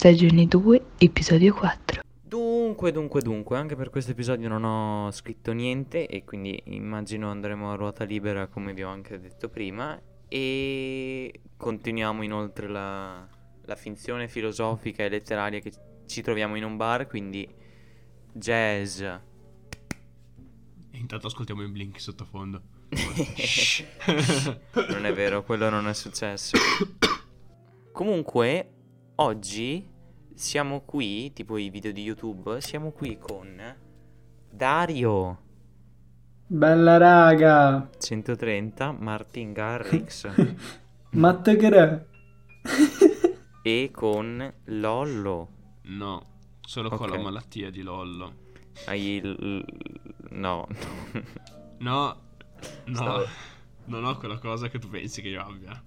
stagione 2, episodio 4. Dunque, dunque, dunque, anche per questo episodio non ho scritto niente e quindi immagino andremo a ruota libera come vi ho anche detto prima e continuiamo inoltre la, la finzione filosofica e letteraria che ci troviamo in un bar, quindi jazz. E intanto ascoltiamo i blink sottofondo. non è vero, quello non è successo. Comunque, oggi siamo qui, tipo i video di YouTube, siamo qui con Dario Bella raga, 130, Martin Garrix Matte che re? e con Lollo. No, solo con Ok. la malattia di Lollo. Hai il... no. No, no, Stavo- non ho quella cosa che tu pensi che io abbia.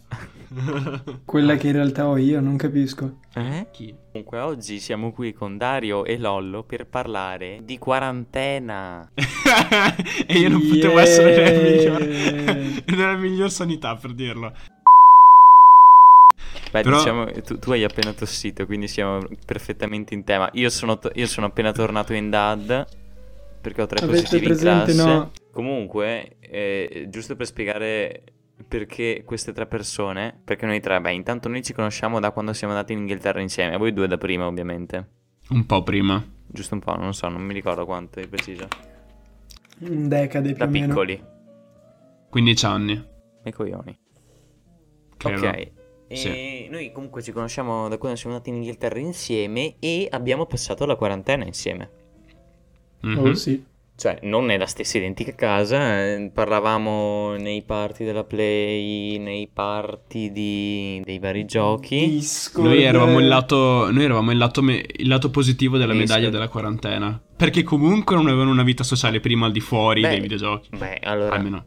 Quella che in realtà ho io, non capisco. Eh? Chi? Comunque oggi siamo qui con Dario e Lollo per parlare di quarantena. e io non potevo essere nella Yeah. miglior, nella miglior sanità per dirlo. Beh, Però- diciamo, tu, tu hai appena tossito, quindi siamo perfettamente in tema. Io sono, to- io sono appena tornato in DAD perché ho tre Avete positivi in classe. no? Comunque, eh, giusto per spiegare perché queste tre persone, perché noi tre, beh, intanto noi ci conosciamo da quando siamo andati in Inghilterra insieme, voi due da prima ovviamente. Un po' prima. Giusto un po', non so, non mi ricordo quanto di preciso. Un decade più Da o meno. piccoli, 15 anni. e coglioni. Credo. Ok. E Sì. noi comunque ci conosciamo da quando siamo andati in Inghilterra insieme e abbiamo passato la quarantena insieme. Mhm. Oh sì. Cioè, non nella stessa identica casa, eh, parlavamo nei party della Play, nei party di- dei vari giochi. Discord. Noi eravamo il lato, noi eravamo il lato, me- il lato positivo della Discord. medaglia della quarantena. Perché comunque non avevano una vita sociale prima al di fuori Beh, dei videogiochi. Beh, allora... Almeno.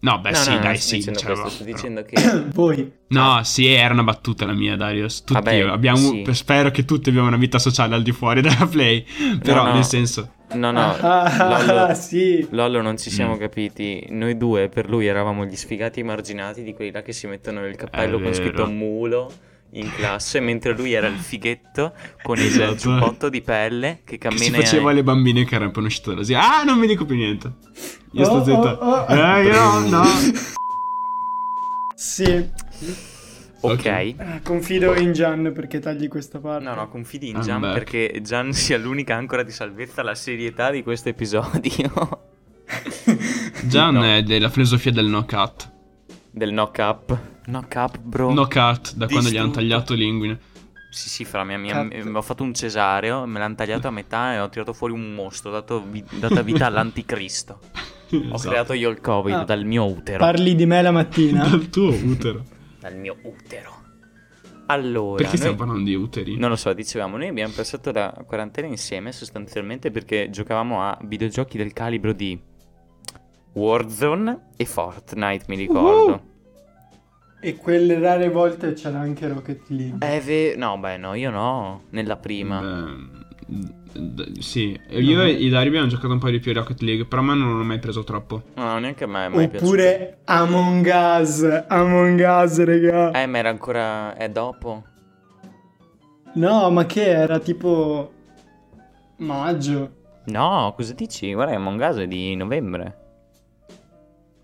No, beh, No, sì, no, non dai, sì. dicendo cioè, questo, sto dicendo che... Voi. No, sì, era una battuta la mia, Darius. Tutti Vabbè, abbiamo, sì. spero che tutti abbiamo una vita sociale al di fuori della Play. Però, no. nel senso, No, no, Ah, Lollo, sì. Lollo non ci siamo Mm. capiti. Noi due, per lui, eravamo gli sfigati emarginati di quelli là che si mettono il cappello con scritto mulo in classe, mentre lui era il fighetto con il Esatto. giubbotto di pelle che che cammina si faceva le bambine che erano uscite dall'asilo. Ah, non mi dico più niente. Io sto Oh, zitto. oh, oh. Eh, io no. Sì. Ok. Ah, Confido in Gian perché tagli questa parte. No, no, confidi in I'm Gian back. perché Gian sia l'unica ancora di salvezza alla serietà di questo episodio. Gian No. è della filosofia del no cut. Del knock up. Knock up, bro. No cut, da quando gli hanno Distrutto. tagliato l'inguine. Sì, sì, fra mia, mia, Cut. ho fatto un cesareo, me l'hanno tagliato a metà e ho tirato fuori un mostro, ho dato vi- data vita all'anticristo. Ho Esatto. creato io il covid Ah. dal mio utero. Parli di me la mattina? Dal tuo utero. Dal mio utero. Allora, Perché stiamo noi- parlando di uteri? non lo so, dicevamo, noi abbiamo passato la quarantena insieme sostanzialmente perché giocavamo a videogiochi del calibro di Warzone e Fortnite, mi ricordo. e quelle rare volte c'era anche Rocket League. Eh, ve- no, beh, no, io no, nella prima. Beh, d- sì, io e Dario abbiamo giocato un po' di più Rocket League, però a me non l'ho mai preso troppo. No, neanche a me è mai piaciuto. Oppure Among Us. Among Us, raga. Eh, ma era ancora... è dopo? No, ma che era tipo maggio. No, cosa dici? Guarda, Among Us è di novembre.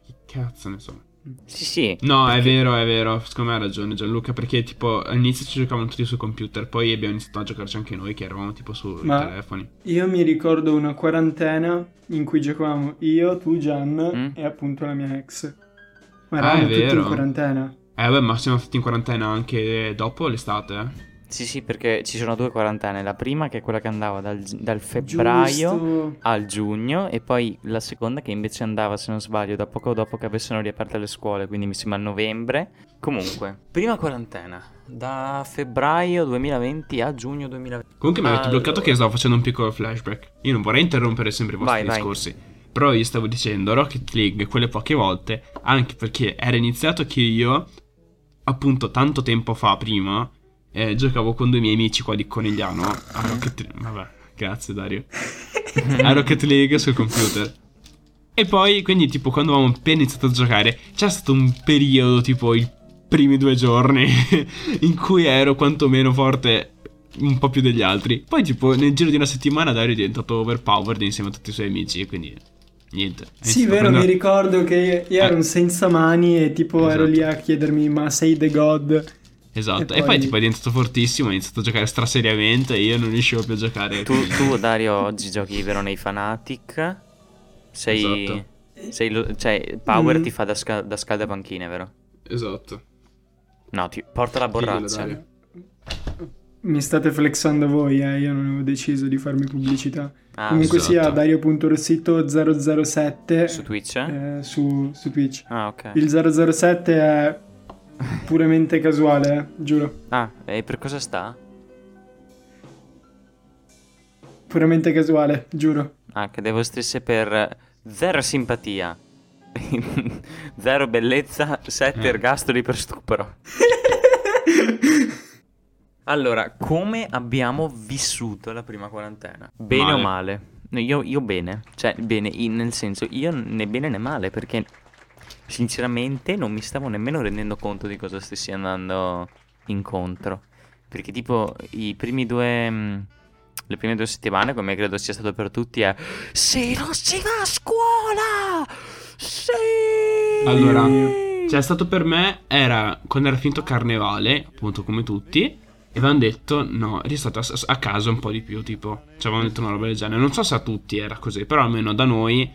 Che cazzo ne so. Sì, sì. No, è perché- vero, è vero. Secondo me hai ragione Gianluca, perché tipo all'inizio ci giocavano tutti su computer, poi abbiamo iniziato a giocarci anche noi che eravamo tipo sui Ma- telefoni. Io mi ricordo una quarantena in cui giocavamo io, tu, Gian Mm. e appunto la mia ex. Ma Ah, eravamo è tutti vero. in quarantena. Eh beh, ma siamo stati in quarantena anche dopo l'estate, eh. Sì, sì, perché ci sono due quarantene. La prima che è quella che andava dal, dal febbraio Giusto. al giugno e poi la seconda che invece andava, se non sbaglio, da poco dopo che avessero riaperte le scuole, quindi mi sembra a novembre. Comunque, prima quarantena, da febbraio 2020 a giugno 2020. Comunque mi avete Allora. bloccato che stavo facendo un piccolo flashback. Io non vorrei interrompere sempre i vostri Vai, vai. discorsi. Però io stavo dicendo Rocket League quelle poche volte, anche perché era iniziato che io, appunto tanto tempo fa prima, eh, giocavo con due miei amici qua di Conigliano a Rocket League. Vabbè, grazie Dario. a Rocket League sul computer. E poi, quindi, tipo, quando avevamo appena iniziato a giocare, c'è stato un periodo, tipo, i primi due giorni, in cui ero quantomeno forte un po' più degli altri. Poi, tipo, nel giro di una settimana Dario è diventato overpowered insieme a tutti i suoi amici. E quindi, niente. Sì, vero, mi prendere- ricordo che io ero un senza mani e tipo ero Esatto. lì a chiedermi ma sei the god? Esatto. E E poi, poi- tipo, è diventato fortissimo. Ha iniziato a giocare straseriamente. E io non riuscivo più a giocare. Tu, tu, Dario, oggi giochi vero nei Fanatic. Sei. Esatto. sei lo- cioè, Power Mm. ti fa da, sca- da scaldapanchine, vero? Esatto. No, ti porta la borraccia. Mi state flexando voi, eh? io non avevo deciso di farmi pubblicità. Ah, Comunque esatto. sia Dario.rossito 007 su Twitch? eh, su, su Twitch. Ah, ok. Il 007 è puramente casuale, eh, giuro. Ah, e per cosa sta? Puramente casuale, giuro. Ah, che devo stesse per zero simpatia. zero bellezza, sette Eh. ergastoli per stupro. Allora, come abbiamo vissuto la prima quarantena? Bene Male. o male? No, io, io bene, cioè bene, in- nel senso io né bene né male perché sinceramente non mi stavo nemmeno rendendo conto di cosa stessi andando incontro. Perché tipo i primi due... mh, le prime due settimane, come credo sia stato per tutti, è... Sì, non si va a scuola! Sì! Allora, cioè, è stato per me, era quando era finito carnevale, appunto come tutti, e avevano detto, no, restate a, a casa un po' di più, tipo, ci avevano detto una roba del genere. Non so se a tutti era così, però almeno da noi,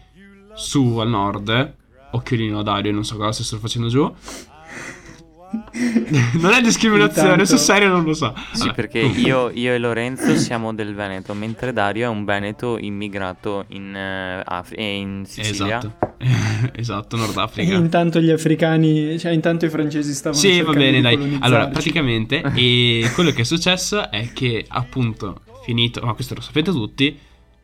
su al nord, occhiolino a Dario, non so cosa stessero facendo giù. non è discriminazione, Intanto- sul serio non lo so. Sì, perché io, io e Lorenzo siamo del Veneto, mentre Dario è un Veneto immigrato in, eh, Afri- e in Sicilia. Esatto, esatto, Nord E Africa. intanto gli africani, cioè intanto i francesi stavano Sì, va bene, dai. Allora, praticamente, e quello che è successo è che, appunto, finito, ma questo lo sapete tutti,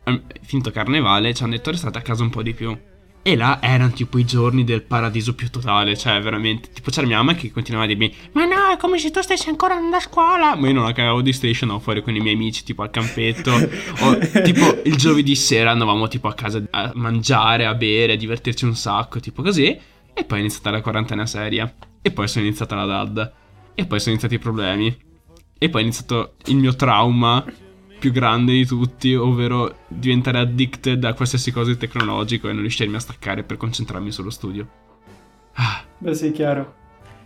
ehm, finito carnevale, ci hanno detto restate a casa un po' di più. E là erano tipo i giorni del paradiso più totale, cioè veramente, tipo c'era mia mamma che continuava a dirmi Ma no, è come se tu stessi ancora andando a scuola. Ma io non la cagavo di station, andavo fuori con i miei amici tipo al campetto. O tipo il giovedì sera andavamo tipo a casa a mangiare, a bere, a divertirci un sacco, tipo così. E poi è iniziata la quarantena seria. E poi sono iniziata la DAD. E poi sono iniziati i problemi. E poi è iniziato il mio trauma più grande di tutti, ovvero diventare addicted a qualsiasi cosa di tecnologico e non riuscirmi a staccare per concentrarmi sullo studio. Ah, Beh sì, chiaro.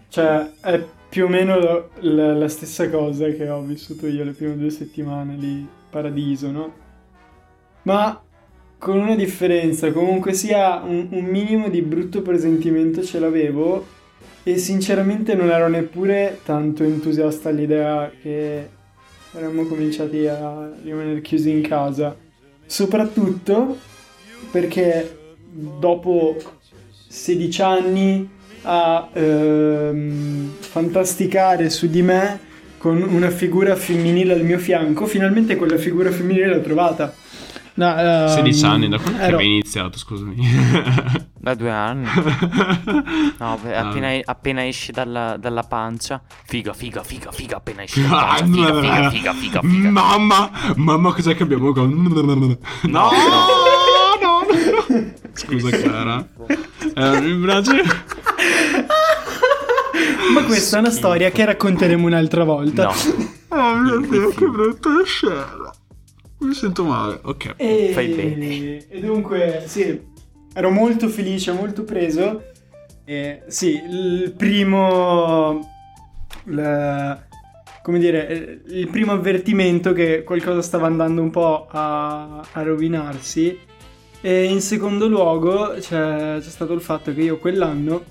Cioè, è più o meno la, la- la stessa cosa che ho vissuto io le prime due settimane lì, paradiso, no? Ma con una differenza, comunque sia un, un minimo di brutto presentimento ce l'avevo e sinceramente non ero neppure tanto entusiasta all'idea che saremmo cominciati a rimanere chiusi in casa. Soprattutto perché dopo 16 anni a ehm, fantasticare su di me con una figura femminile al mio fianco, finalmente quella figura femminile l'ho trovata. No, ehm, 16 anni da quando ero- avevi iniziato, scusami. Da due anni. No, beh, Ah. appena, appena esci dalla, dalla pancia. Figa, figa, figa, figa, appena esci dalla Ah, pancia. Figa, figa, figa, figa, figa. Mamma, mamma, cos'è che abbiamo. No, no, no. no. Scusa Clara. Eh, mi piace. Ma questa è una storia che racconteremo un'altra volta. No. Oh mio Dio, che brutta scena. Mi sento male. Ok. E, Fai bene. e dunque, sì, ero molto felice, molto preso. E sì, il primo. il- come dire, il primo avvertimento che qualcosa stava andando un po' a, a rovinarsi. E in secondo luogo c'è, c'è stato il fatto che io quell'anno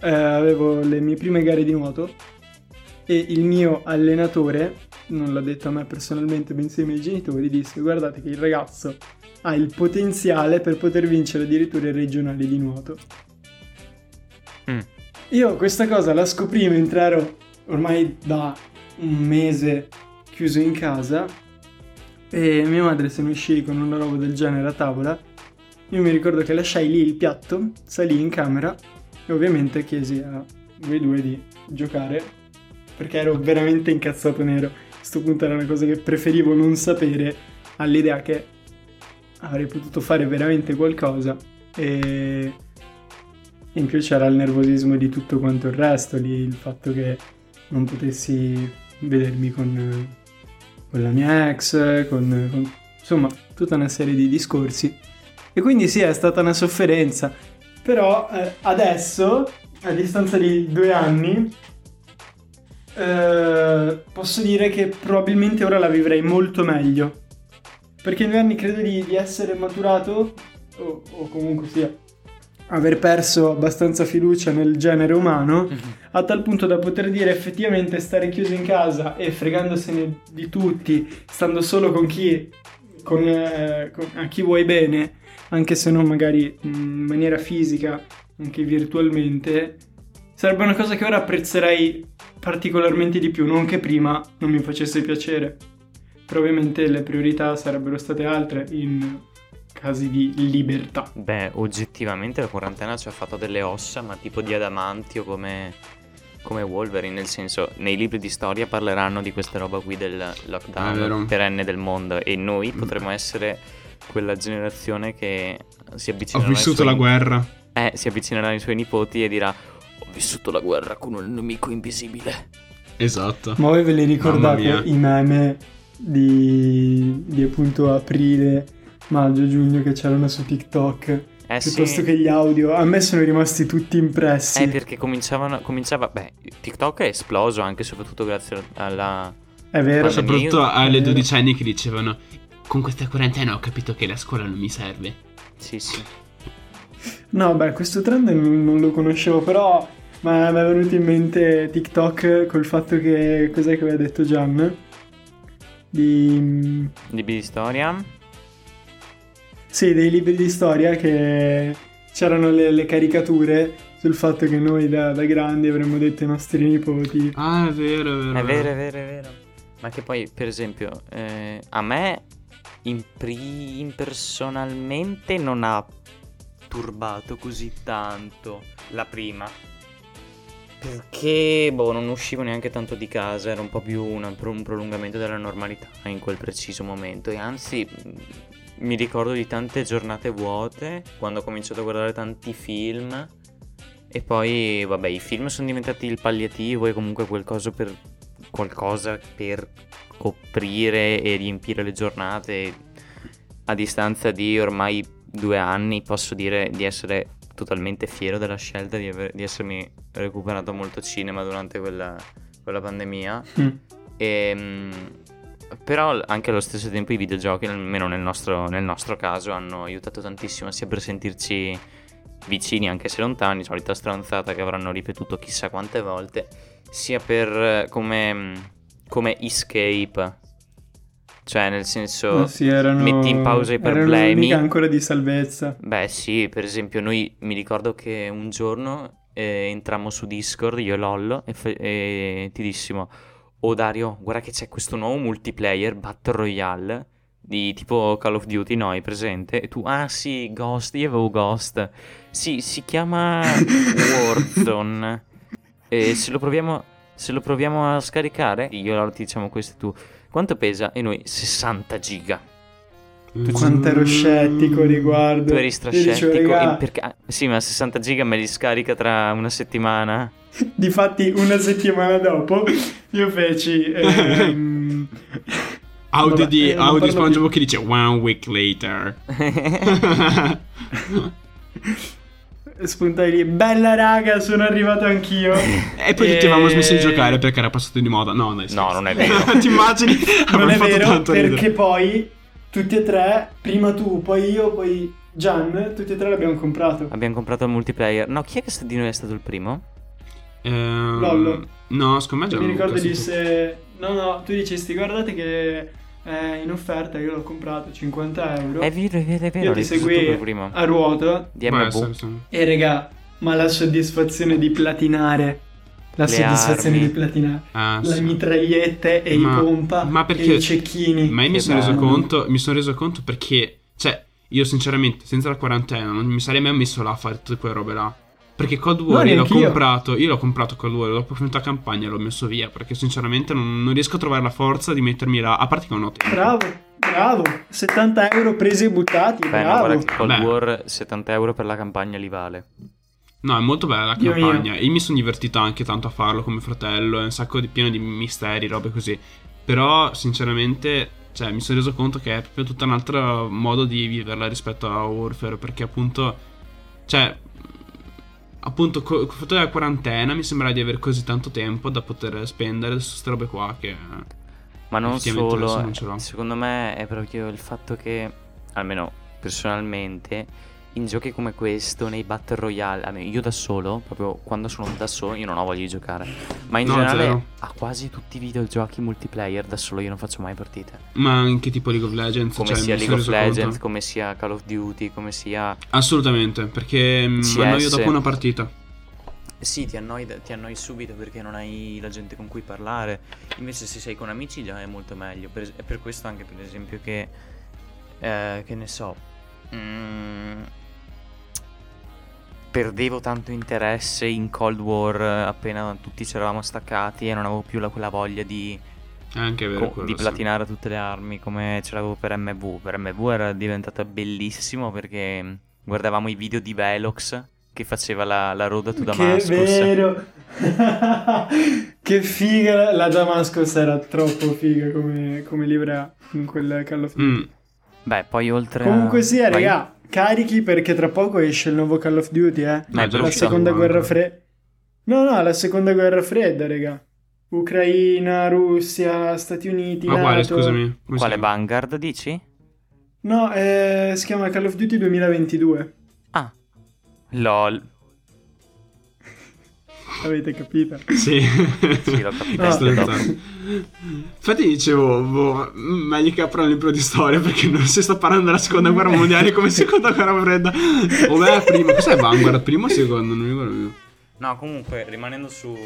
eh, avevo le mie prime gare di nuoto e il mio allenatore, non l'ha detto a me personalmente, bensì ai miei genitori, disse guardate che il ragazzo ha il potenziale per poter vincere addirittura i regionali di nuoto. Mm. Io questa cosa la scoprì mentre ero ormai da un mese chiuso in casa e mia madre se ne uscì con una roba del genere a tavola. Io mi ricordo che lasciai lì il piatto, salì in camera e ovviamente chiesi a voi due di giocare perché ero veramente incazzato nero. A questo punto era una cosa che preferivo non sapere all'idea che avrei potuto fare veramente qualcosa e in più c'era il nervosismo di tutto quanto il resto, lì il fatto che non potessi vedermi con, con la mia ex, con, con- insomma tutta una serie di discorsi. E quindi sì, è stata una sofferenza. Però eh, adesso, a distanza di due anni, eh, posso dire che probabilmente ora la vivrei molto meglio. Perché in due anni credo di, di essere maturato, o, o comunque sia, aver perso abbastanza fiducia nel genere umano, a tal punto da poter dire effettivamente stare chiuso in casa e fregandosene di tutti, stando solo con chi, con, eh, con- a chi vuoi bene, anche se non magari in maniera fisica, anche virtualmente, sarebbe una cosa che ora apprezzerei particolarmente di più, non che prima non mi facesse piacere. Però ovviamente le priorità sarebbero state altre in casi di libertà. Beh, oggettivamente la quarantena ci ha fatto delle ossa, ma tipo di adamantio come, come Wolverine, nel senso, nei libri di storia parleranno di questa roba qui del lockdown perenne del mondo e noi potremmo essere quella generazione che si avvicinerà ai vissuto suoi- la guerra. Eh, si avvicinerà ai suoi nipoti e dirà vissuto la guerra con un nemico invisibile. Esatto. Ma voi ve li ricordate i meme di, di appunto aprile, maggio, giugno che c'erano su TikTok? Eh piuttosto sì. che gli audio, a me sono rimasti tutti impressi. Eh, perché cominciavano, cominciava, beh, TikTok è esploso anche e soprattutto grazie alla... È vero. Pandemia. Soprattutto È alle vero. dodicenni che dicevano con questa quarantena ho capito che la scuola non mi serve. Sì, sì. No, beh, questo trend non, non lo conoscevo, però ma mi è venuto in mente TikTok col fatto che cos'è che aveva detto Gian? Di Libri di storia? Sì, dei libri di storia che c'erano le, le caricature sul fatto che noi da, da grandi avremmo detto ai nostri nipoti. Ah, è vero, è vero. È vero, è vero, è vero. Ma che poi, per esempio, eh, a me impersonalmente non ha turbato così tanto la prima. Perché, boh, non uscivo neanche tanto di casa, era un po' più una- un prolungamento della normalità in quel preciso momento. E anzi, mh, mi ricordo di tante giornate vuote, quando ho cominciato a guardare tanti film. E poi, vabbè, i film sono diventati il palliativo e comunque qualcosa per, qualcosa per coprire e riempire le giornate. A distanza di ormai due anni posso dire di essere totalmente fiero della scelta di, aver- di essermi recuperato molto cinema durante quella, quella pandemia. Mm. Ehm, però anche allo stesso tempo i videogiochi, almeno nel nostro, nel nostro caso, hanno aiutato tantissimo sia per sentirci vicini anche se lontani, solita stronzata che avranno ripetuto chissà quante volte, sia per come, come escape. Cioè, nel senso, sì, erano, metti in pausa i erano problemi. l'unica ancora di salvezza. Beh, sì, per esempio, noi mi ricordo che un giorno eh, entrammo su Discord, io e Lollo, e, fe- e ti dissimo: Oh Dario, guarda che c'è questo nuovo multiplayer Battle Royale di tipo Call of Duty, no? Hai presente? E tu, ah sì, Ghost, io avevo Ghost. Sì, si chiama Warzone. E se lo proviamo, se lo proviamo a scaricare, io Lollo ti diciamo questo e tu. Quanto pesa? E noi 60 giga. Quanto ero scettico riguardo. Tu eri dicevo, strascettico. "Regà, e perché- ah, Sì, ma 60 giga me li scarica tra una settimana. Difatti, una settimana dopo io feci. ehm, Audio Vabbè, di, eh, audio SpongeBob più. che dice one week later. Spuntai lì. Bella raga, sono arrivato anch'io. e poi E- tutti avevamo smesso di giocare perché era passato di moda. No, dai, No, scherzo. non è vero. Ti immagini? Non è fatto vero, tanto ridere. perché poi tutti e tre, prima tu, poi io, poi Gian, tutti e tre l'abbiamo comprato. Abbiamo comprato il multiplayer. No, chi è che di noi è stato il primo? Ehm, Lollo. No, secondo me già mi ricordo disse, no no, tu dicesti guardate che è in offerta, io l'ho comprato 50 euro. È vero, è vero, è vero. io ti per primo. a ruota Può DMV. e regà, ma la soddisfazione di platinare, la Le soddisfazione armi. di platinare, Ah, le sì. mitragliette e Ma- i pompa ma perché- e i cecchini. Ma io mi sono reso conto, mi sono reso conto perché, cioè, io sinceramente, senza la quarantena, non mi sarei mai messo là a fare tutte quelle robe là. Perché Cold War No, io l'ho comprato, io l'ho comprato Cold War, dopo finita la campagna l'ho messo via, perché sinceramente non, non riesco a trovare la forza di mettermi là, a parte che non ho tempo. Bravo, bravo, 70 euro presi e buttati, Beh, no, bravo. guarda che Cold Beh. War 70 euro per la campagna li vale. No, è molto bella la campagna. Io mi sono divertito anche tanto a farlo come fratello, è un sacco di pieno di misteri, robe così. Però, sinceramente, cioè, mi sono reso conto che è proprio tutto un altro modo di viverla rispetto a Warfare. Perché, appunto, cioè, appunto, co- fatto della quarantena mi sembra di avere così tanto tempo da poter spendere su queste robe qua che... Ma non solo, non ce l'ho. secondo me è proprio il fatto che, almeno personalmente, in giochi come questo, nei Battle Royale, almeno io da solo, proprio quando sono da solo, io non ho voglia di giocare. Ma in No, generale, zero. a quasi tutti i videogiochi multiplayer, da solo io non faccio mai partite. Ma anche tipo League of Legends. Come cioè, sia mi League of Legends, conto. come sia Call of Duty, come sia... Assolutamente, perché mi CS. annoio dopo una partita. Sì, ti annoi, ti annoi subito perché non hai la gente con cui parlare. Invece se sei con amici già è molto meglio. Per, è per questo anche per esempio che... eh, che ne so... mm, perdevo tanto interesse in Cold War eh, appena tutti ci eravamo staccati e non avevo più la- quella voglia di, vero co- quello, di sì. platinare tutte le armi come ce l'avevo per MV. Per MV era diventata bellissimo perché guardavamo i video di Velox che faceva la, la road to Che Damascus. vero! che figa! La Damascus era troppo figa come, come livrea in quel Call of Duty. Mm, Beh, poi oltre Comunque a... sia, Vai. raga, carichi perché tra poco esce il nuovo Call of Duty, eh. Ma la seconda guerra fredda. No, no, la seconda guerra fredda, raga. Ucraina, Russia, Stati Uniti, Ma quale, NATO. scusami? come Quale? Vanguard dici? No, eh, si chiama Call of Duty 2022. Ah, lol. Avete capito? Sì. Sì, l'ho capito. Infatti dicevo, boh, meglio che aprano il libro di storia perché non si sta parlando della seconda guerra mondiale come seconda guerra fredda. O beh, prima, cos'è Vanguard? Primo o secondo? Non mi ricordo più. No, comunque, rimanendo su...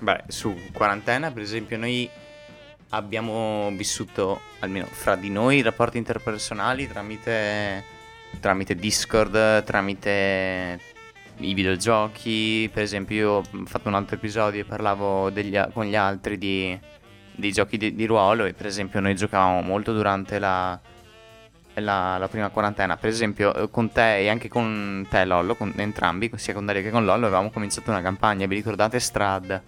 Beh, su quarantena, per esempio, noi abbiamo vissuto, almeno fra di noi, i rapporti interpersonali tramite, tramite Discord, tramite i videogiochi. Per esempio, io ho fatto un altro episodio e parlavo degli con gli altri di, dei giochi di, di ruolo e per esempio noi giocavamo molto durante la, la, la prima quarantena. Per esempio, eh, con te e anche con te, Lollo, con entrambi, sia con Dario che con Lollo, avevamo cominciato una campagna. Vi ricordate Strad?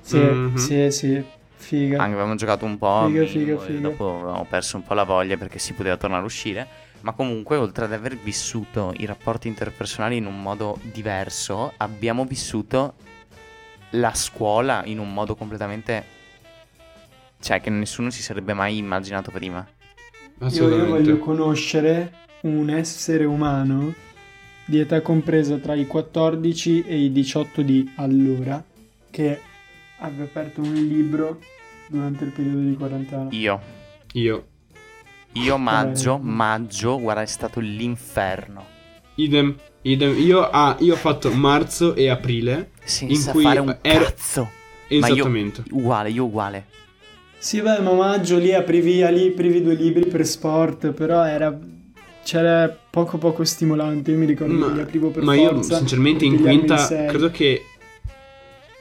Sì, Mhm. sì, sì. Figa. Anche avevamo giocato un po'. Figa, figa, figa. Dopo avevamo perso un po' la voglia perché si poteva tornare a uscire. Ma comunque, oltre ad aver vissuto i rapporti interpersonali in un modo diverso, abbiamo vissuto la scuola in un modo completamente. cioè, che nessuno si sarebbe mai immaginato prima. Io, io voglio conoscere un essere umano di età compresa tra i 14 e i 18 di allora che abbia aperto un libro durante il periodo di quarantena. Io. Io. Io maggio, maggio, guarda, è stato l'inferno. Idem. Idem. Io, ah, io ho fatto marzo e aprile. Senza In cui fare un ero- cazzo. Ma io- Esattamente. Uguale, io uguale. Sì, beh, ma maggio lì aprivi, lì aprivi due libri per sport, però era... c'era poco poco stimolante, io mi ricordo che li aprivo per ma io forza sinceramente in quinta credo che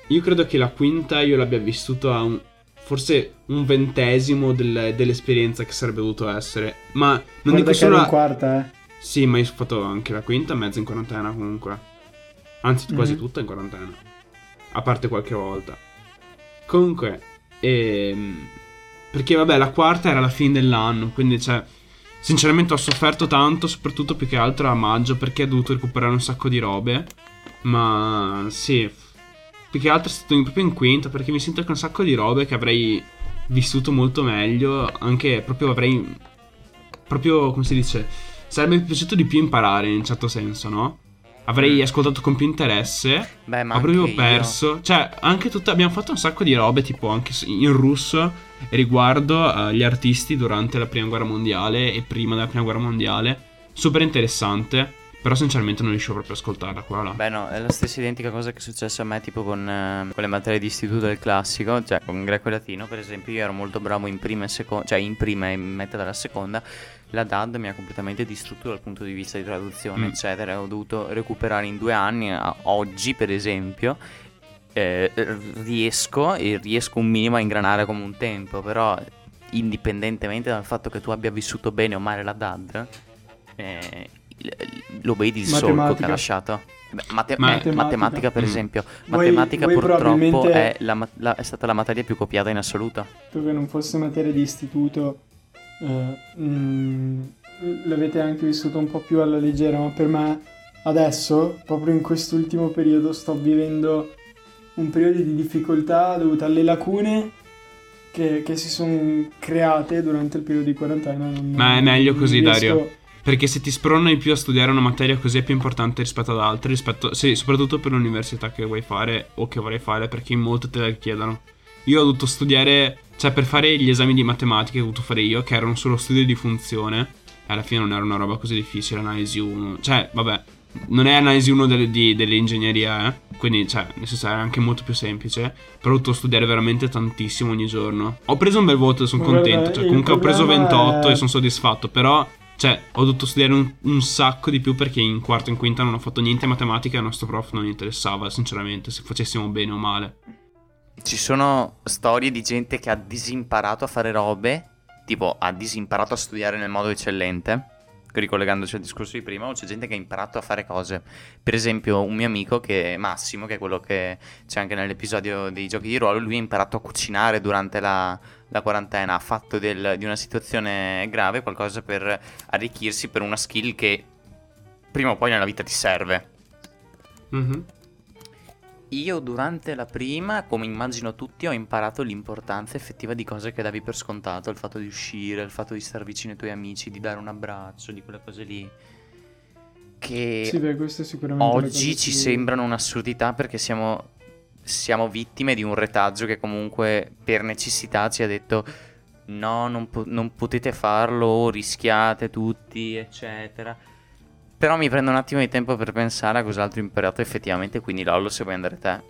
io credo che la quinta io l'abbia vissuto a un forse un ventesimo del- dell'esperienza che sarebbe dovuto essere ma non Guarda dico solo la- quarta, eh. sì ma io ho fatto anche la quinta mezza in quarantena comunque anzi quasi Mhm. tutta in quarantena a parte qualche volta comunque ehm, perché vabbè la quarta era la fine dell'anno quindi cioè Sinceramente ho sofferto tanto, soprattutto più che altro a maggio, perché ho dovuto recuperare un sacco di robe. Ma sì, più che altro è stato proprio in quinta, perché mi sento che un sacco di robe che avrei vissuto molto meglio, anche proprio avrei... Proprio, come si dice, sarebbe piaciuto di più imparare in un certo senso, no? Avrei Mm. ascoltato con più interesse, Beh, ma ho proprio anche io. perso. Cioè, anche tutta. Abbiamo fatto un sacco di robe, tipo anche in russo, riguardo agli artisti durante la prima guerra mondiale e prima della prima guerra mondiale. Super interessante. Però, sinceramente, non riuscivo proprio a ascoltarla qua. Là. Beh, no, è la stessa identica cosa che è successa a me, tipo con, eh, con le materie di istituto del classico, cioè con greco e latino, per esempio, io ero molto bravo in prima e seconda, cioè in prima e in metà della seconda. La DAD mi ha completamente distrutto dal punto di vista di traduzione, Mm. eccetera. Ho dovuto recuperare in due anni. a- Oggi, per esempio, eh, riesco e riesco un minimo a ingranare come un tempo, però indipendentemente dal fatto che tu abbia vissuto bene o male la DAD, eh, lo vedi il solco che ha lasciato? Mate- Ma- Matematica. matematica, per Mm. esempio. Voi- matematica voi purtroppo probabilmente- è, la la- è stata la materia più copiata in assoluto. detto che non fosse materia di istituto, eh, mm, l'avete anche vissuto un po' più alla leggera, ma per me adesso, proprio in quest'ultimo periodo, sto vivendo un periodo di difficoltà dovuto alle lacune che, che si sono create durante il periodo di quarantena. Non- Ma è meglio così, riesco- Dario. Perché se ti sprona di più a studiare una materia così è più importante rispetto ad altre, rispetto, sì, soprattutto per l'università che vuoi fare o che vorrei fare, perché in molte te la chiedono. Io ho dovuto studiare, cioè per fare gli esami di matematica che ho dovuto fare io, che erano solo studi di funzione, e alla fine non era una roba così difficile, analisi 1. Cioè, vabbè, non è analisi 1 delle, di- dell'ingegneria, eh. Quindi, cioè, nel senso era anche molto più semplice. Però ho dovuto studiare veramente tantissimo ogni giorno. Ho preso un bel voto, sono Ma guarda, contento. Cioè, comunque ho preso problema 28 è- e sono soddisfatto. Però, cioè, ho dovuto studiare un, un sacco di più perché in quarto e in quinta non ho fatto niente matematica e al nostro prof non interessava, sinceramente, se facessimo bene o male. Ci sono storie di gente che ha disimparato a fare robe, tipo ha disimparato a studiare nel modo eccellente, ricollegandoci al discorso di prima, o c'è gente che ha imparato a fare cose. Per esempio, un mio amico che è Massimo, che è quello che c'è anche nell'episodio dei giochi di ruolo, lui ha imparato a cucinare durante la, la quarantena, ha fatto del- di una situazione grave qualcosa per arricchirsi per una skill che prima o poi nella vita ti serve. Mhm. Io durante la prima, come immagino tutti, ho imparato l'importanza effettiva di cose che davi per scontato, il fatto di uscire, il fatto di stare vicino ai tuoi amici, di dare un abbraccio, di quelle cose lì. Che Sì, beh, oggi ci sembrano un'assurdità perché siamo, siamo vittime di un retaggio che comunque per necessità ci ha detto no, non, po- non potete farlo, rischiate tutti, eccetera. Però mi prendo un attimo di tempo per pensare a cos'altro imparato effettivamente, quindi Lollo se vuoi andare te.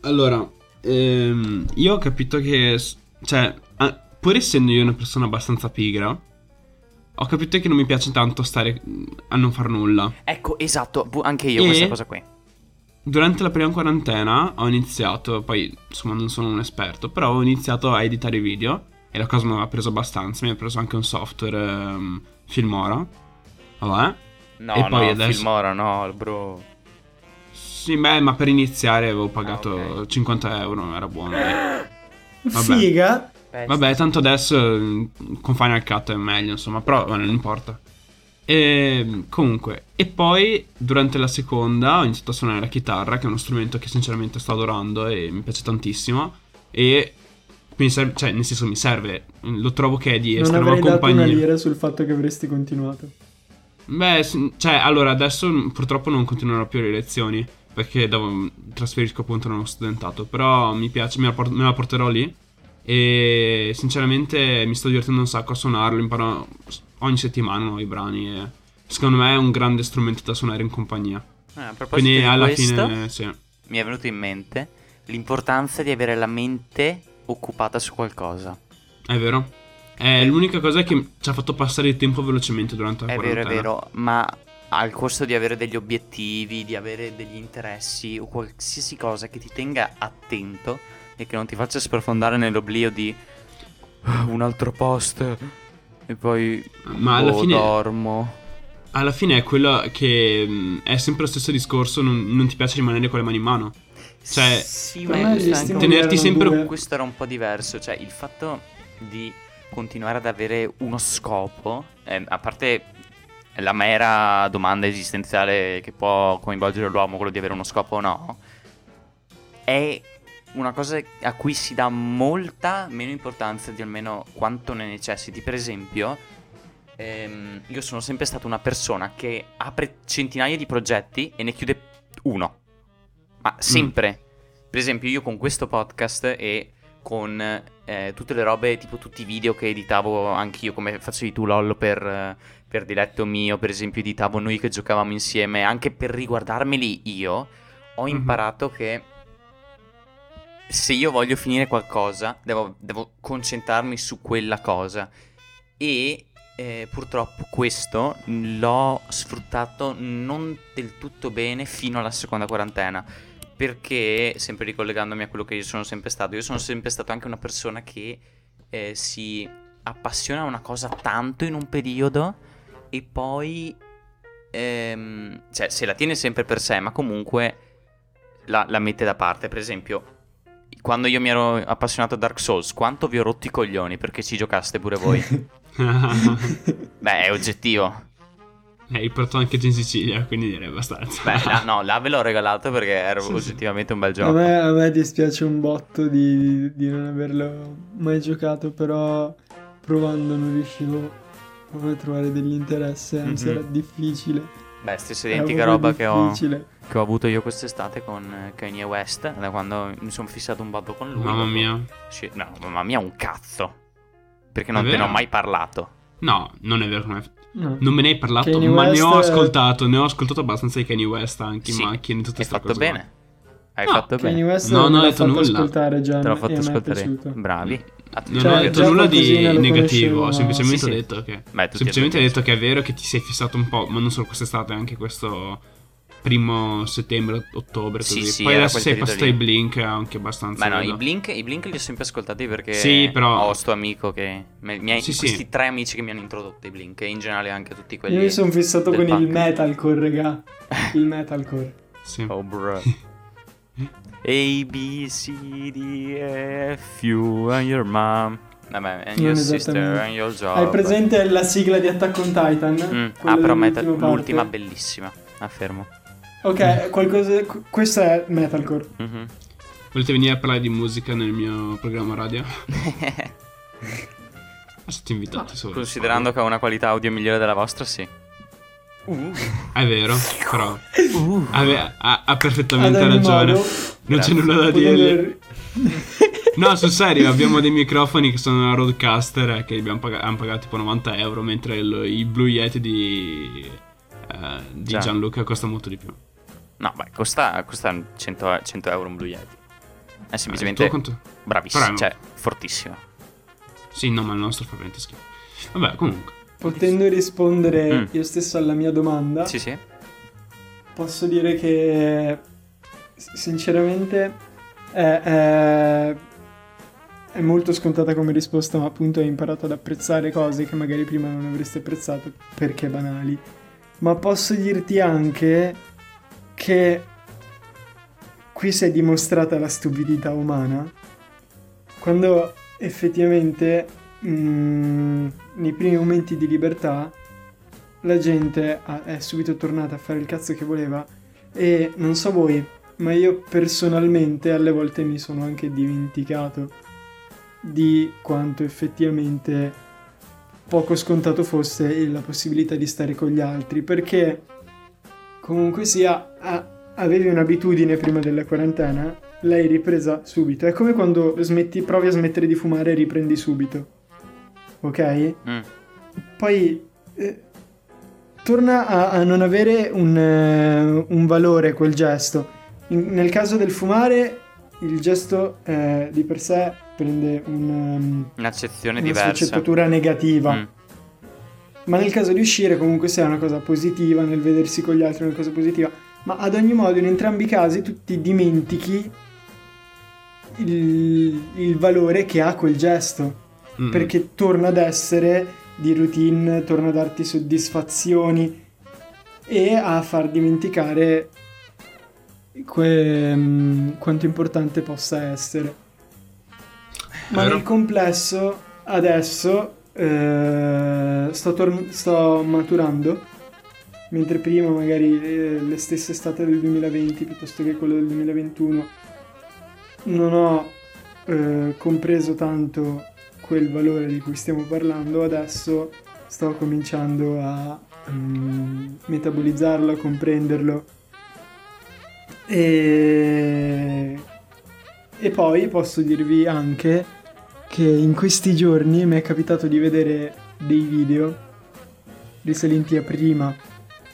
Allora, ehm, io ho capito che, cioè, pur essendo io una persona abbastanza pigra, ho capito che non mi piace tanto stare a non far nulla. Ecco, esatto, anche io E- questa cosa qui. Durante la prima quarantena ho iniziato, poi insomma non sono un esperto, però ho iniziato a editare video e la cosa mi aveva preso abbastanza, mi ha preso anche un software ehm, Filmora. Vabbè. No, E poi no, adesso- Filmora, no, bro. Sì, beh, ma per iniziare avevo pagato Ah, ok. 50 euro, era buono. Vabbè. Figa. Vabbè, tanto adesso mm, con Final Cut è meglio, insomma, però vabbè, non importa. E comunque, e poi durante la seconda ho iniziato a suonare la chitarra, che è uno strumento che sinceramente sto adorando e mi piace tantissimo. E mi serve, cioè, nel senso mi serve, lo trovo che è di Non estrema avrei dato una compagnia. lira sul fatto che avresti continuato. Beh, cioè, allora adesso mm, purtroppo non continuerò più le lezioni perché devo, trasferisco appunto nello studentato, però mi piace, me la, por- me la porterò lì e sinceramente mi sto divertendo un sacco a suonarlo, imparo ogni settimana nuovi brani e secondo me è un grande strumento da suonare in compagnia. Eh, a Quindi di alla questo, fine sì. mi è venuto in mente l'importanza di avere la mente occupata su qualcosa. È vero. È l'unica cosa che ci ha fatto passare il tempo velocemente durante la È vero, è vero, ma al costo di avere degli obiettivi, di avere degli interessi o qualsiasi cosa che ti tenga attento e che non ti faccia sprofondare nell'oblio di "Ah, un altro post e poi Ma alla boh, fine- dormo. Alla fine è quello che mh, è sempre lo stesso discorso, non, non ti piace rimanere con le mani in mano. Cioè, sì, ma un- tenerti sempre due. questo era un po' diverso, cioè il fatto di continuare ad avere uno scopo, eh, a parte la mera domanda esistenziale che può coinvolgere l'uomo, quello di avere uno scopo o no, è una cosa a cui si dà molta meno importanza di almeno quanto ne necessiti. Per esempio, ehm, io sono sempre stata una persona che apre centinaia di progetti e ne chiude uno. Ma sempre. Per esempio, io con questo podcast e con eh, tutte le robe, tipo tutti i video che editavo anch'io, come facevi tu, Lollo, per, per diletto mio, per esempio, editavo noi che giocavamo insieme, anche per riguardarmeli io, ho Mhm. imparato che se io voglio finire qualcosa, devo, devo concentrarmi su quella cosa. E eh, purtroppo questo l'ho sfruttato non del tutto bene fino alla seconda quarantena. Perché, sempre ricollegandomi a quello che io sono sempre stato, io sono sempre stato anche una persona che eh, si appassiona a una cosa tanto in un periodo e poi ehm, cioè, se la tiene sempre per sé, ma comunque la, la mette da parte. Per esempio, quando io mi ero appassionato a Dark Souls, quanto vi ho rotto i coglioni perché ci giocaste pure voi? Beh, è oggettivo. Eh, il porto anche in Sicilia, quindi direi abbastanza. Beh, là- no, là ve l'ho regalato perché era Sì, sì. oggettivamente un bel A gioco. me, a me dispiace un botto di, di non averlo mai giocato, però provando non riuscivo proprio a trovare dell'interesse, anzi Mhm. era difficile. Beh, stessa identica roba che ho, che ho avuto io quest'estate con eh, Kanye West, da quando mi sono fissato un botto con lui. Mamma dopo- mia. Sì, no, mamma mia, un cazzo. Perché non È te ne ho mai parlato. No, non è vero. Non, è- No. non me ne hai parlato, Kanye ma ne ho West- ascoltato. Ne ho ascoltato abbastanza di Kanye West anche Sì, in macchina e tutte Hai queste fatto cose. bene. Hai No, fatto Kanye bene. West No, non ho detto fatto nulla. ascoltare già. Te l'ho fatto è ascoltare. Bravi. Non Cioè, ho detto nulla di negativo, ho ma- semplicemente Sì, sì. detto che Beh, semplicemente detto che è vero che ti sei fissato un po', ma non solo quest'estate, anche questo primo settembre, ottobre, Sì, così. sì, Poi adesso sei passato ai. Blink anche abbastanza. Beh, no, i Blink, i Blink li ho sempre ascoltati perché Sì, però- ho sto amico che... mi ha- Sì, sì. questi tre amici che mi hanno introdotto i Blink e in generale anche tutti quelli... Io mi sono fissato con il punk. metalcore, raga. Il metalcore. Sì. Oh, bro. A, B, C, D, F, you and your mom. Vabbè, and your sister and your job. Hai presente la sigla di Attack on Titan? Mm, Ah, però parte? l'ultima bellissima. Affermo. Ok, qualcosa... qu- questo è metalcore. Mhm. Volete venire a parlare di musica nel mio programma radio? Ah, siete invitati solo. Considerando che ho una qualità audio migliore della vostra, sì. È vero, però. Ave- ha, ha perfettamente Ad ragione. modo, non c'è nulla da dirgli. No, sul serio, abbiamo dei microfoni che sono una Roadcaster eh, che abbiamo pagato, hanno pagato tipo 90 euro, mentre il, i Blue Yeti di, eh, di. Gianluca costa molto di più. No, beh, costa, costa 100, 100 euro un Blue Yeti. È Il semplicemente quanto? bravissimo, Però- cioè, fortissimo. Sì, no, ma il nostro fa veramente schifo. Vabbè, comunque. Potendo rispondere Mm. io stesso alla mia domanda, Sì, sì. posso dire che sinceramente è, è- è molto scontata come risposta, ma appunto hai imparato ad apprezzare cose che magari prima non avresti apprezzato perché banali. Ma posso dirti anche che qui si è dimostrata la stupidità umana quando effettivamente mm, nei primi momenti di libertà la gente ha- è subito tornata a fare il cazzo che voleva e non so voi, ma io personalmente alle volte mi sono anche dimenticato di quanto effettivamente poco scontato fosse la possibilità di stare con gli altri, perché comunque sia a- avevi un'abitudine prima della quarantena, l'hai ripresa subito. È come quando smetti, provi a smettere di fumare e riprendi subito. Ok? Mm. Poi eh, torna a, a non avere un, eh, un valore quel gesto. In- nel caso del fumare, il gesto eh, di per sé prende un, um, Un'accezione una diversa. sfaccettatura negativa. Mm. Ma nel caso di uscire, comunque sia una cosa positiva, nel vedersi con gli altri è una cosa positiva. Ma ad ogni modo, in entrambi i casi, tu ti dimentichi il, il valore che ha quel gesto Mm. perché torna ad essere di routine, torna a darti soddisfazioni e a far dimenticare que- mm, quanto importante possa essere. Ma Vero. nel complesso, adesso eh, sto, tor- sto maturando, mentre prima magari eh, le stesse estate del 2020 piuttosto che quello del 2021 non ho eh, compreso tanto quel valore di cui stiamo parlando, adesso sto cominciando a mm, metabolizzarlo, a comprenderlo. E... e poi posso dirvi anche che in questi giorni mi è capitato di vedere dei video risalenti a prima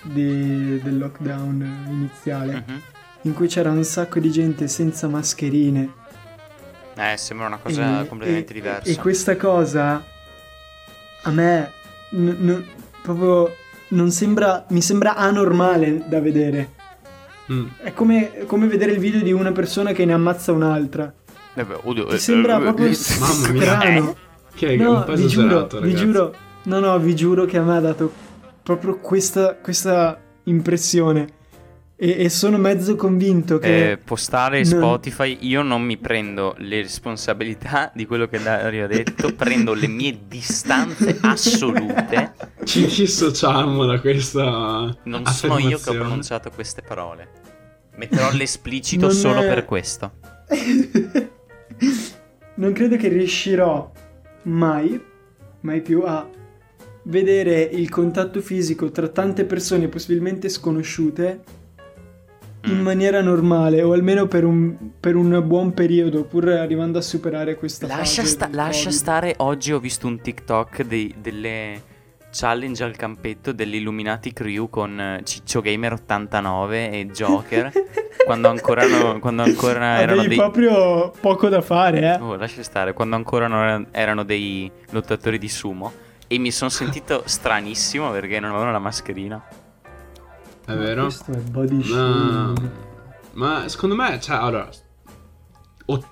de- del lockdown iniziale, Mhm. in cui c'era un sacco di gente senza mascherine Eh, sembra una cosa e- completamente e- diversa. E questa cosa a me n- n- proprio non sembra, mi sembra anormale da vedere. Mm. È come, come vedere il video di una persona che ne ammazza un'altra. Eh, beh, oddio, Ti eh, sembra eh, proprio eh, Mamma mia. strano. Che è No, un po' vi giuro, esagerato, vi giuro, no, no, vi giuro che a me ha dato proprio questa, questa impressione. E, e sono mezzo convinto che... Eh, postare non- Spotify, io non mi prendo le responsabilità di quello che Dario ha detto, prendo le mie distanze assolute. Ci dissociamo da questa. Non sono io che ho pronunciato queste parole. Metterò l'esplicito Non solo è- per questo. non credo che riuscirò mai, mai più a vedere il contatto fisico tra tante persone possibilmente sconosciute in Mm. maniera normale o almeno per un, per un buon periodo pur arrivando a superare questa Lascia, fase sta- lascia stare, oggi ho visto un TikTok dei- delle challenge al campetto dell'Illuminati Crew con eh, Ciccio Gamer 89 e Joker quando ancora, no- quando ancora erano dei... proprio poco da fare, eh. Oh, lascia stare, quando ancora non erano- erano dei lottatori di sumo e mi sono sentito stranissimo perché non avevano la mascherina. È vero? Questo è body Ma, shaming. ma secondo me, cioè, allora, o-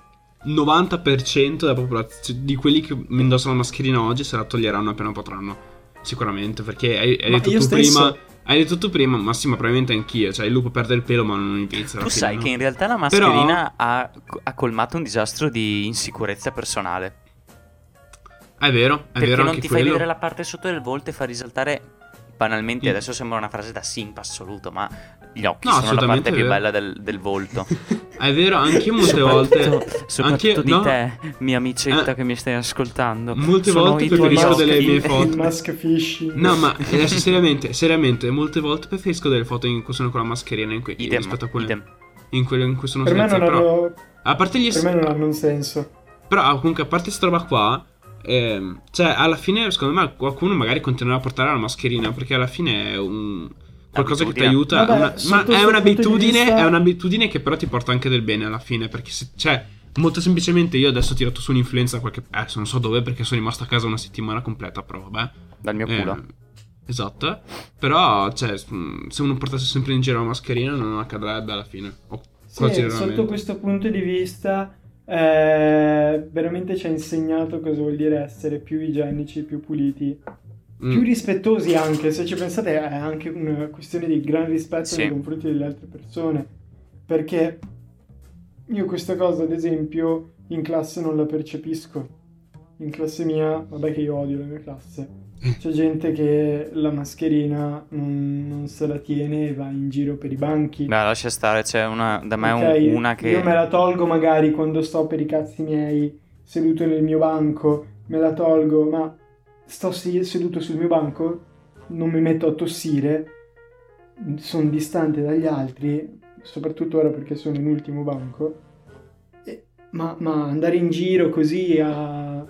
90% della popolazione di quelli che indossano la mascherina oggi se la toglieranno appena potranno. Sicuramente, perché hai, hai Ma detto tu stesso- prima. Hai detto tu prima, Massimo, probabilmente anch'io. Cioè, il lupo perde il pelo, ma non inizia Tu sai che in realtà la Però- mascherina ha, ha colmato un disastro di insicurezza personale. È vero, è perché vero non anche ti quello. fai vedere la parte sotto del volto e fa risaltare banalmente, Mm. adesso sembra una frase da simp assoluto, ma gli occhi No, sono la parte più bella del, del volto. È vero, anche io molte soprattutto volte. soprattutto anche- di no, te, mia amicetta Eh, che mi stai ascoltando. molte Sono volte preferisco delle mie foto. Mask fishing. No, ma adesso seriamente, seriamente, molte volte preferisco delle foto in cui sono con la mascherina in cui, Idem, rispetto a quelle idem. in quelle in cui sono per me senza. non Però, hanno, a parte gli per me non hanno un senso. Però comunque a parte sta roba qua ehm, Cioè alla fine secondo me qualcuno magari continuerà a portare la mascherina Perché alla fine è un Qualcosa che ti aiuta Vabbè, una- Ma è un'abitudine vista- È un'abitudine che però ti porta anche del bene alla fine Perché se, Cioè Molto semplicemente io adesso ho tirato su un'influenza qualche Adesso non so dove perché sono rimasto a casa una settimana completa Però vabbè Dal mio Eh, culo. Esatto. Però cioè Se uno portasse sempre in giro la mascherina Non accadrebbe alla fine O Sì, sotto questo punto di vista eh, veramente ci ha insegnato cosa vuol dire essere più igienici, più puliti, Mm. più rispettosi anche, se ci pensate è anche una questione di gran rispetto Sì. nei confronti delle altre persone, perché io questa cosa ad esempio in classe non la percepisco, in classe mia, vabbè che io odio la mia classe, c'è gente che la mascherina non, non se la tiene e va in giro per i banchi. No, lascia stare, c'è una, da me un- Ok, una che... Io me la tolgo magari quando sto per i cazzi miei seduto nel mio banco, me la tolgo, ma sto seduto sul mio banco, non mi metto a tossire, sono distante dagli altri, soprattutto ora perché sono in ultimo banco, e- ma, ma andare in giro così a-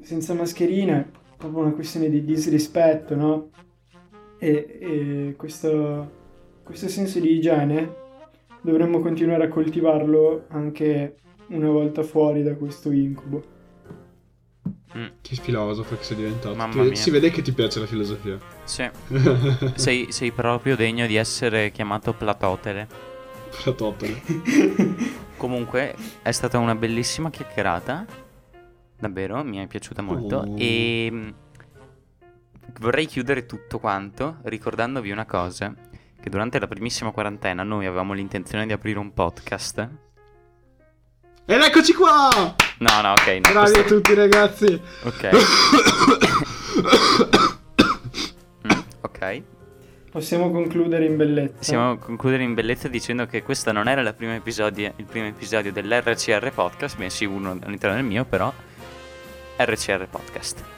senza mascherina proprio una questione di disrispetto, no? E, e questo, questo senso di igiene dovremmo continuare a coltivarlo anche una volta fuori da questo incubo. Mm, Che filosofo che sei diventato. Mamma mia. Si vede che ti piace la filosofia. sì, sei, sei proprio degno di essere chiamato Platotele. Platotele. Comunque è stata una bellissima chiacchierata, davvero, mi è piaciuta molto Oh. e vorrei chiudere tutto quanto ricordandovi una cosa, che durante la primissima quarantena noi avevamo l'intenzione di aprire un podcast. Ed eccoci qua! No, no, ok, no, Bravi a questo- tutti ragazzi! ok. Mm, ok. Possiamo concludere in bellezza. Possiamo concludere in bellezza dicendo che questo non era la prima episodio, il primo episodio dell'RCR podcast, bensì uno all'interno del mio, però RCR podcast.